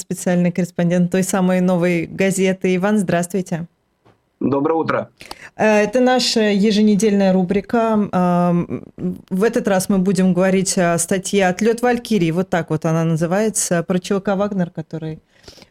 специальный корреспондент той самой новой газеты. Иван, здравствуйте. Доброе утро. Э, это наша еженедельная рубрика. В этот раз мы будем говорить о статье «Отлет Валькирии». Вот так вот она называется. Про ЧВК «Вагнер», который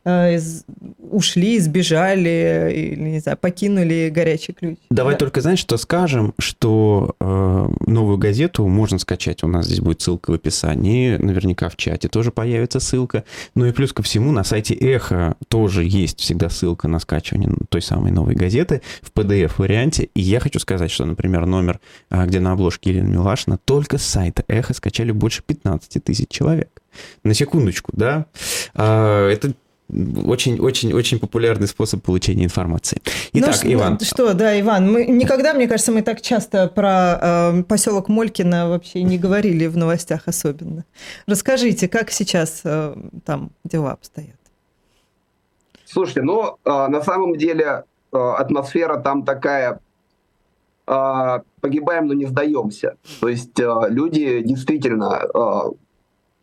ушли, сбежали, или, не знаю, покинули горячий ключ. Давай да. только, знаешь, что скажем, что э, новую газету можно скачать, у нас здесь будет ссылка в описании, наверняка в чате тоже появится ссылка, ну и плюс ко всему на сайте Эхо тоже есть всегда ссылка на скачивание той самой новой газеты в PDF-варианте, и я хочу сказать, что, например, номер, э, где на обложке Елена Милашина, только с сайта Эхо скачали больше 15 тысяч человек. На секундочку, да? А, это очень-очень-очень популярный способ получения информации. Ну Итак, ну, Иван. Что, да, Иван, мы никогда, мне кажется, мы так часто про э, поселок Молькино вообще не говорили в новостях особенно. Расскажите, как сейчас э, там дела обстоят? Слушайте, ну, э, на самом деле э, атмосфера там такая э, погибаем, но не сдаемся. То есть э, люди действительно э,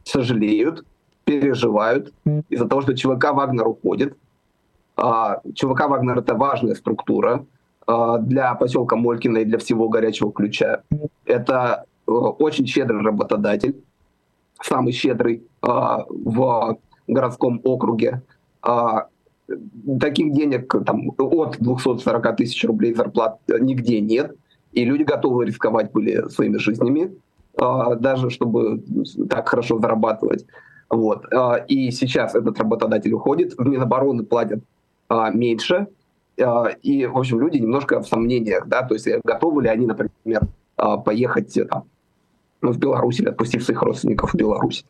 сожалеют, переживают из-за того, что ЧВК «Вагнер» уходит. А, ЧВК «Вагнер» — это важная структура а, для поселка Молькина и для всего горячего ключа. Это э, очень щедрый работодатель, самый щедрый а, в городском округе. Таких денег там, от 240 тысяч рублей зарплат нигде нет, и люди готовы рисковать были своими жизнями, даже чтобы так хорошо зарабатывать. Вот. А, и сейчас этот работодатель уходит, в Минобороны платят а, меньше, а, и, в общем, люди немножко в сомнениях, да, то есть э, готовы ли они, например, поехать э, там, ну, в Беларусь или отпустив своих родственников в Беларусь.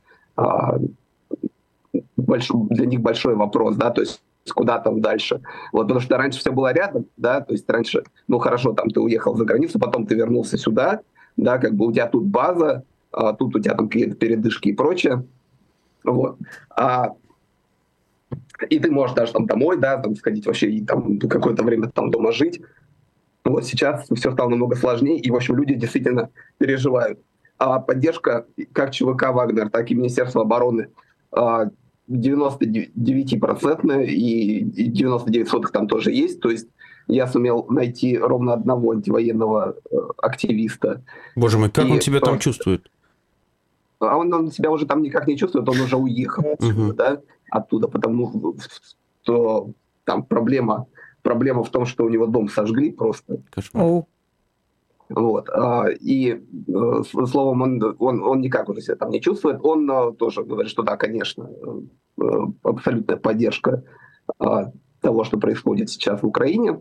Больш... Для них большой вопрос, да, то есть куда там дальше. Вот, потому что раньше все было рядом, да, то есть раньше, ну хорошо, там ты уехал за границу, потом ты вернулся сюда, да, как бы у тебя тут база, а тут у тебя какие-то передышки и прочее. Вот. А, и ты можешь даже там домой, да, там сходить вообще и там какое-то время там дома жить. Вот сейчас все стало намного сложнее, и, в общем, люди действительно переживают. А поддержка как ЧВК «Вагнер», так и Министерства обороны 99% и 99 сотых там тоже есть. То есть я сумел найти ровно одного антивоенного э, активиста. Боже мой, как и, он себя там чувствует? а он, он себя уже там никак не чувствует, он уже уехал отсюда, да, оттуда, потому что там проблема, проблема в том, что у него дом сожгли просто. Кошмар. Вот. А, и э, словом, он, он, он никак уже себя там не чувствует. Он э, тоже говорит, что да, конечно, абсолютная поддержка а, того, что происходит сейчас в Украине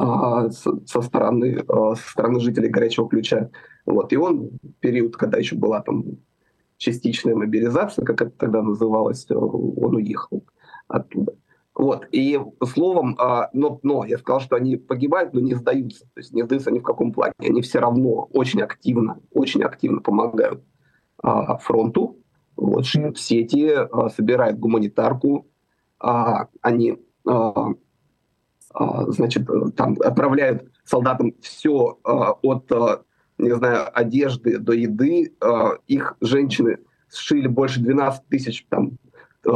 со стороны, со стороны жителей горячего ключа. Вот. И он период, когда еще была там частичная мобилизация, как это тогда называлось, э, он уехал оттуда. Вот. И словом, а, но, но я сказал, что они погибают, но не сдаются. То есть не сдаются ни в каком плане. Они все равно очень активно, очень активно помогают а, фронту. Вот, в сети, а, собирают гуманитарку. А, они а, а, значит, там отправляют солдатам все а, от не знаю, одежды до еды, э, их женщины сшили больше 12 тысяч там, э,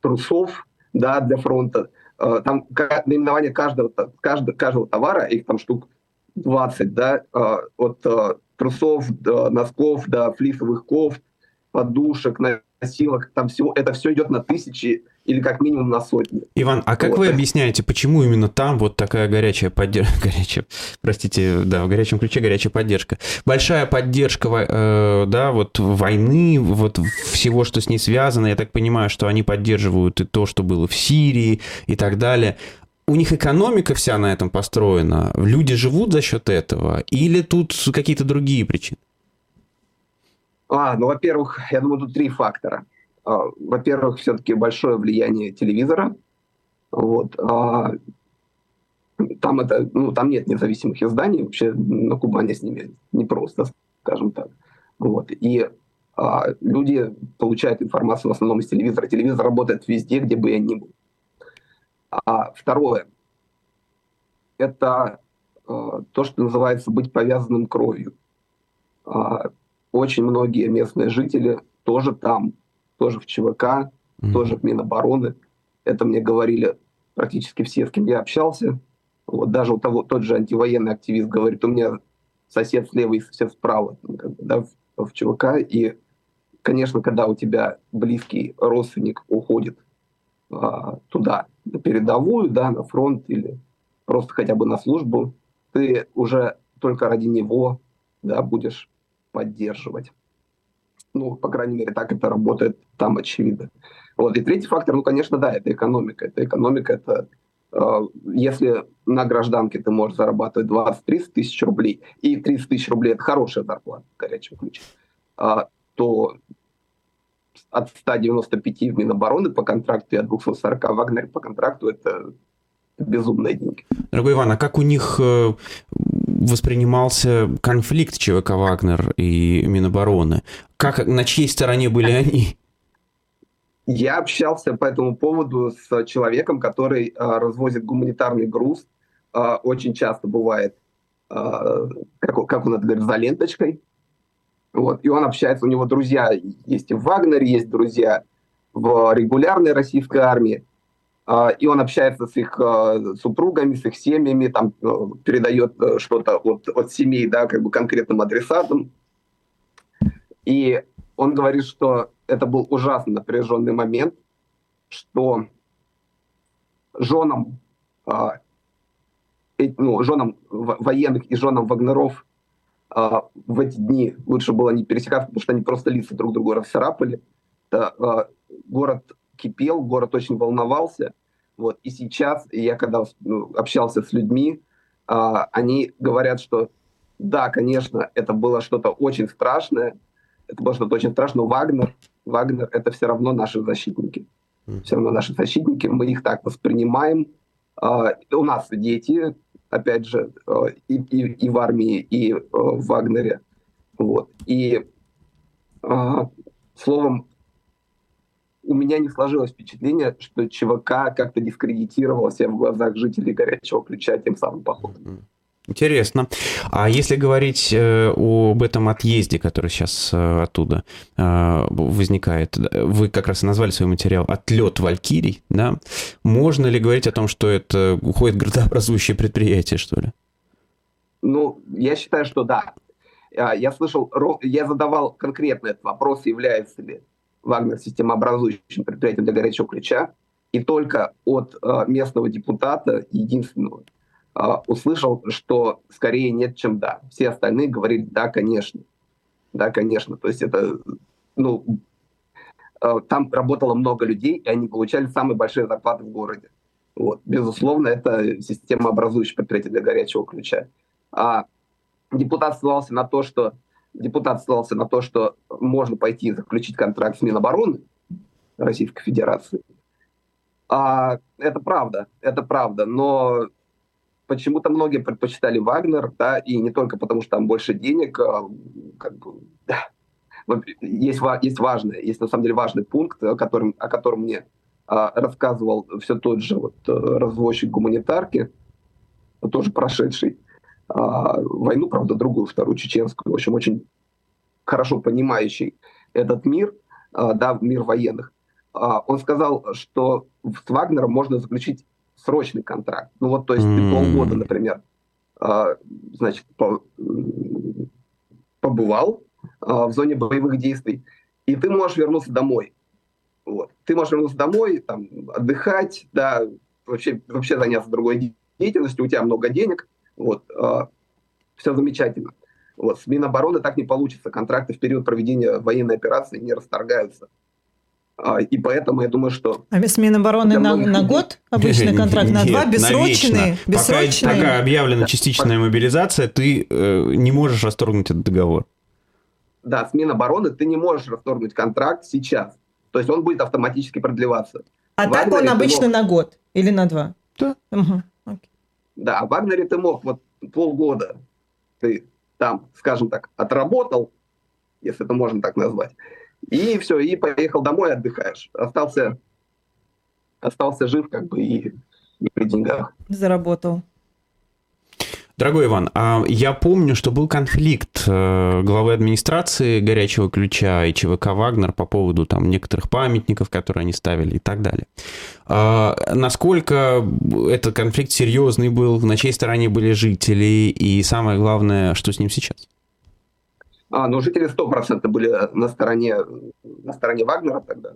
трусов да, для фронта. Э, там наименование каждого, каждого, каждого товара, их там штук 20, да, от трусов до носков до флисовых кофт, подушек, носилок, там всего, это все идет на тысячи или как минимум на сотни. Иван, а как вот. вы объясняете, почему именно там вот такая горячая поддержка, горячая, простите, да, в горячем ключе горячая поддержка, большая поддержка, э, да, вот войны, вот всего, что с ней связано, я так понимаю, что они поддерживают и то, что было в Сирии и так далее. У них экономика вся на этом построена, люди живут за счет этого, или тут какие-то другие причины? А, ну, во-первых, я думаю, тут три фактора. А, во-первых, все-таки большое влияние телевизора. Вот. А, там, это, ну, там нет независимых изданий, вообще на Кубани с ними непросто, скажем так. Вот. И а, люди получают информацию в основном из телевизора. Телевизор работает везде, где бы я ни был. А второе – это а, то, что называется быть повязанным кровью. А, очень многие местные жители тоже там, тоже в ЧВК, mm-hmm. тоже в Минобороны. Это мне говорили практически все, с кем я общался. Вот даже у того, тот же антивоенный активист говорит, у меня сосед слева и сосед справа, как бы, да, в, в ЧВК. И, конечно, когда у тебя близкий родственник уходит а, туда, на передовую, да, на фронт или просто хотя бы на службу, ты уже только ради него да, будешь поддерживать. Ну, по крайней мере, так это работает там, очевидно. Вот. И третий фактор, ну, конечно, да, это экономика. Это экономика, это э, если на гражданке ты можешь зарабатывать 20-30 тысяч рублей, и 30 тысяч рублей – это хорошая зарплата в горячем ключе, э, то от 195 в Минобороны по контракту и от 240 в Вагнере по контракту – это безумные деньги. Дорогой Иван, а как у них э, воспринимался конфликт ЧВК «Вагнер» и Минобороны? Как, на чьей стороне были они? Я общался по этому поводу с человеком, который а, развозит гуманитарный груз. А, очень часто бывает, как, как он это говорит, за ленточкой. Вот. И он общается, у него друзья есть и в Вагнере, есть друзья в регулярной российской армии. А, и он общается с их а, супругами, с их семьями, там э, передает э, что-то от, от семей, да, как бы конкретным адресатам. И он говорит, что это был ужасно напряженный момент, что женам, а, ну, женам военных и женам Вагнеров в эти дни лучше было не пересекаться, потому что они просто лица друг другу расцарапали. город кипел, город очень волновался. Вот. И сейчас, я когда ну, общался с людьми, а, они говорят, что да, конечно, это было что-то очень страшное, это было что-то очень страшное, но Вагнер, Вагнер — это все равно наши защитники. Все равно наши защитники, мы их так воспринимаем. А, у нас дети, опять же, а, и, и, и в армии, и а, в Вагнере. Вот. И а, словом, у меня не сложилось впечатление, что ЧВК как-то дискредитировался в глазах жителей горячего ключа тем самым походом. Интересно. А если говорить э, об этом отъезде, который сейчас э, оттуда э, возникает, вы как раз и назвали свой материал «Отлет Валькирий», да? Можно ли говорить о том, что это уходит градообразующее предприятие, что ли? Ну, я считаю, что да. А, я слышал, я задавал конкретно этот вопрос, является ли Вагнер системообразующим предприятием для горячего ключа, и только от э, местного депутата, единственного, э, услышал, что скорее нет, чем да. Все остальные говорили, да, конечно. Да, конечно. То есть это, ну, э, там работало много людей, и они получали самые большие зарплаты в городе. Вот. Безусловно, это системообразующее предприятие для горячего ключа. А депутат ссылался на то, что депутат ссылался на то, что можно пойти заключить контракт с Минобороны Российской Федерации. А, это правда, это правда, но почему-то многие предпочитали Вагнер, да, и не только потому, что там больше денег, а, как бы, да. есть, есть важный, есть на самом деле важный пункт, о котором, о котором мне а, рассказывал все тот же вот, э, развозчик гуманитарки, тоже прошедший, войну, правда, другую, вторую чеченскую, в общем, очень хорошо понимающий этот мир, а, да, мир военных, а, он сказал, что с Вагнером можно заключить срочный контракт. Ну вот, то есть mm. полгода, например, значит, побывал в зоне боевых действий, и ты можешь вернуться домой. Вот. Ты можешь вернуться домой, там, отдыхать, да, вообще, вообще заняться другой деятельностью, у тебя много денег, вот, э, все замечательно. Вот, с Минобороны так не получится. Контракты в период проведения военной операции не расторгаются. А, и поэтому я думаю, что... А с Минобороны на, на год обычный контракт, на два, бессрочные? бессрочные? Пока, пока объявлена частичная мобилизация, ты э, не можешь расторгнуть этот договор. Да, с Минобороны ты не можешь расторгнуть контракт сейчас. То есть он будет автоматически продлеваться. А так он обычно мог... на год или на два? Да. Угу. Да, а в Вагнере ты мог вот полгода, ты там, скажем так, отработал, если это можно так назвать, и все, и поехал домой, отдыхаешь. Остался, остался жив как бы и, и при деньгах. Заработал. Дорогой Иван, а я помню, что был конфликт э, главы администрации «Горячего ключа» и ЧВК «Вагнер» по поводу там некоторых памятников, которые они ставили и так далее. А, насколько этот конфликт серьезный был, на чьей стороне были жители, и самое главное, что с ним сейчас? А, ну, жители 100% были на стороне, на стороне Вагнера тогда,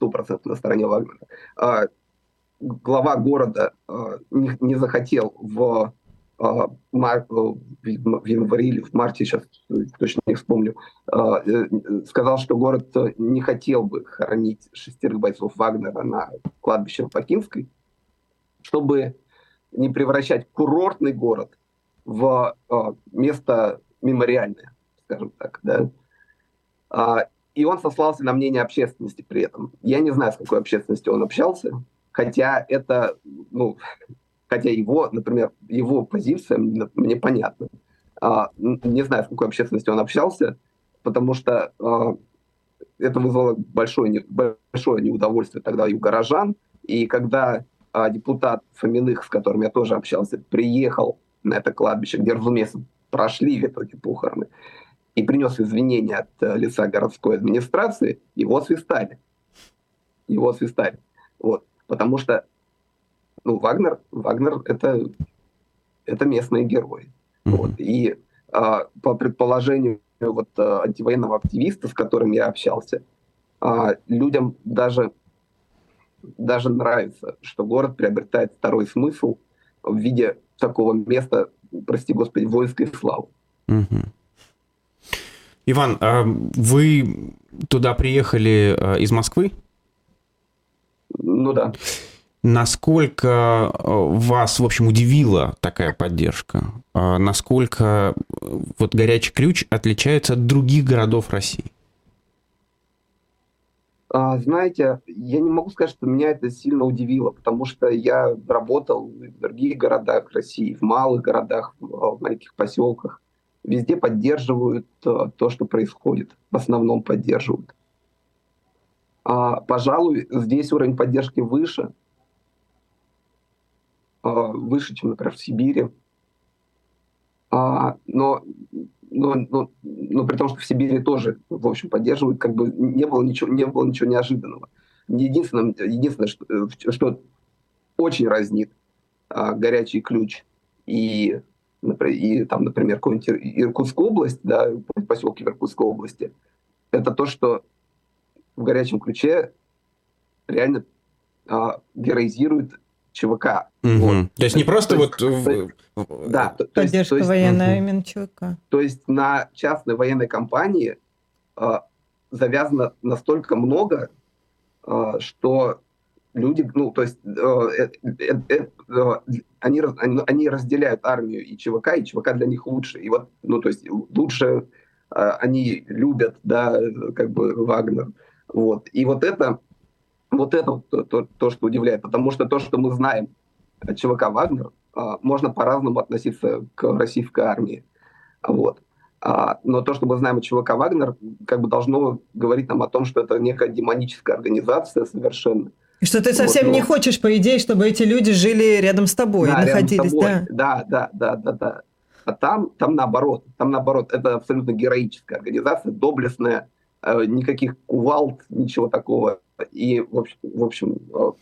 100% на стороне Вагнера. А, глава города а, не, не захотел в в январе или в марте, сейчас точно не вспомню, а, э, сказал, что город не хотел бы хоронить шестерых бойцов Вагнера на кладбище в Покинской, чтобы не превращать курортный город в а, место мемориальное скажем так, да. А, и он сослался на мнение общественности при этом. Я не знаю, с какой общественностью он общался, хотя это, ну, хотя его, например, его позиция мне понятна. А, не знаю, с какой общественностью он общался, потому что а, это вызвало большое, большое неудовольствие тогда и у горожан. И когда а, депутат Фоминых, с которым я тоже общался, приехал на это кладбище, где, разумеется, прошли в итоге похороны, и принес извинения от э, лица городской администрации, его свистали. Его свистали. Вот. Потому что ну, Вагнер, Вагнер это, это местные герои. Mm-hmm. Вот. И а, по предположению вот, а, антивоенного активиста, с которым я общался, а, людям даже, даже нравится, что город приобретает второй смысл в виде такого места, прости господи, воинской славы. Mm-hmm. Иван, а вы туда приехали а, из Москвы? Ну да. Насколько а, вас, в общем, удивила такая поддержка? Насколько вот горячий ключ отличается от других городов России? Знаете, я не могу сказать, что меня это сильно удивило, потому что я работал в других городах России, в малых городах, в маленьких поселках везде поддерживают э, то, что происходит. В основном поддерживают. А, пожалуй, здесь уровень поддержки выше, а, выше, чем, например, в Сибири. А, но, но, но, но при том, что в Сибири тоже, в общем, поддерживают, как бы не было ничего, не было ничего неожиданного. Единственное, единственное что, что очень разнит а, горячий ключ и и там, например, какую-нибудь Иркутскую область, да, поселки в Иркутской области, это то, что в горячем ключе реально а, героизирует ЧВК. Угу. Вот. То есть не просто то вот... Есть, да, то, Поддержка есть, военная угу. именно ЧВК. То есть на частной военной компании а, завязано настолько много, а, что люди, ну, то есть э, э, э, э, они, они, они разделяют армию и ЧВК, и ЧВК для них лучше. И вот, ну, то есть лучше э, они любят, да, как бы Вагнер. Вот. И вот это, вот это то, то, то, что удивляет, потому что то, что мы знаем о ЧВК Вагнер, э, можно по-разному относиться к российской армии. Вот. А, но то, что мы знаем о ЧВК Вагнер, как бы должно говорить нам о том, что это некая демоническая организация совершенно, и что ты совсем вот, не хочешь, по идее, чтобы эти люди жили рядом с тобой, да, находились, тобой. да? Да, да, да, да, да. А там, там наоборот, там наоборот, это абсолютно героическая организация, доблестная, э, никаких кувалд, ничего такого. И, в общем, в общем э,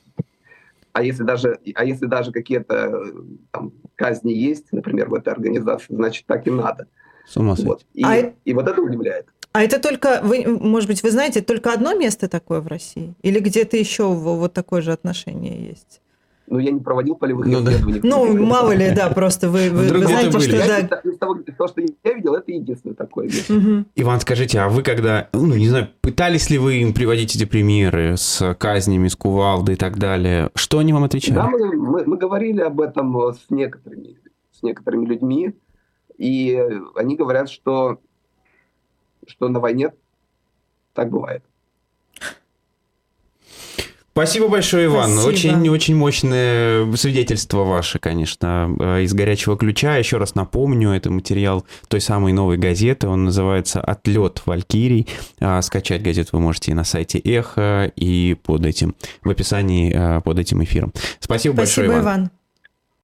а если даже, а если даже какие-то э, там, казни есть, например, в этой организации, значит, так и надо. С ума вот. И, а... и вот это удивляет. А это только, вы, может быть, вы знаете, только одно место такое в России? Или где-то еще вот такое же отношение есть? Ну, я не проводил полевых ну, исследований. Да. Ну, мало ли, да, просто вы, вы, вы знаете, что... Я, да. Из того, то, что я видел, это единственное такое. Угу. Иван, скажите, а вы когда, ну, не знаю, пытались ли вы им приводить эти примеры с казнями, с кувалдой и так далее? Что они вам отвечали? Да, мы, мы, мы говорили об этом с некоторыми, с некоторыми людьми, и они говорят, что что на войне так бывает. Спасибо большое, Иван. Очень-очень мощное свидетельство ваше, конечно, э, из горячего ключа. Еще раз напомню, это материал той самой новой газеты. Он называется «Отлет Валькирий». А, скачать газету вы можете и на сайте Эхо, и под этим, в описании э, под этим эфиром. Спасибо, Спасибо большое, Иван. Иван.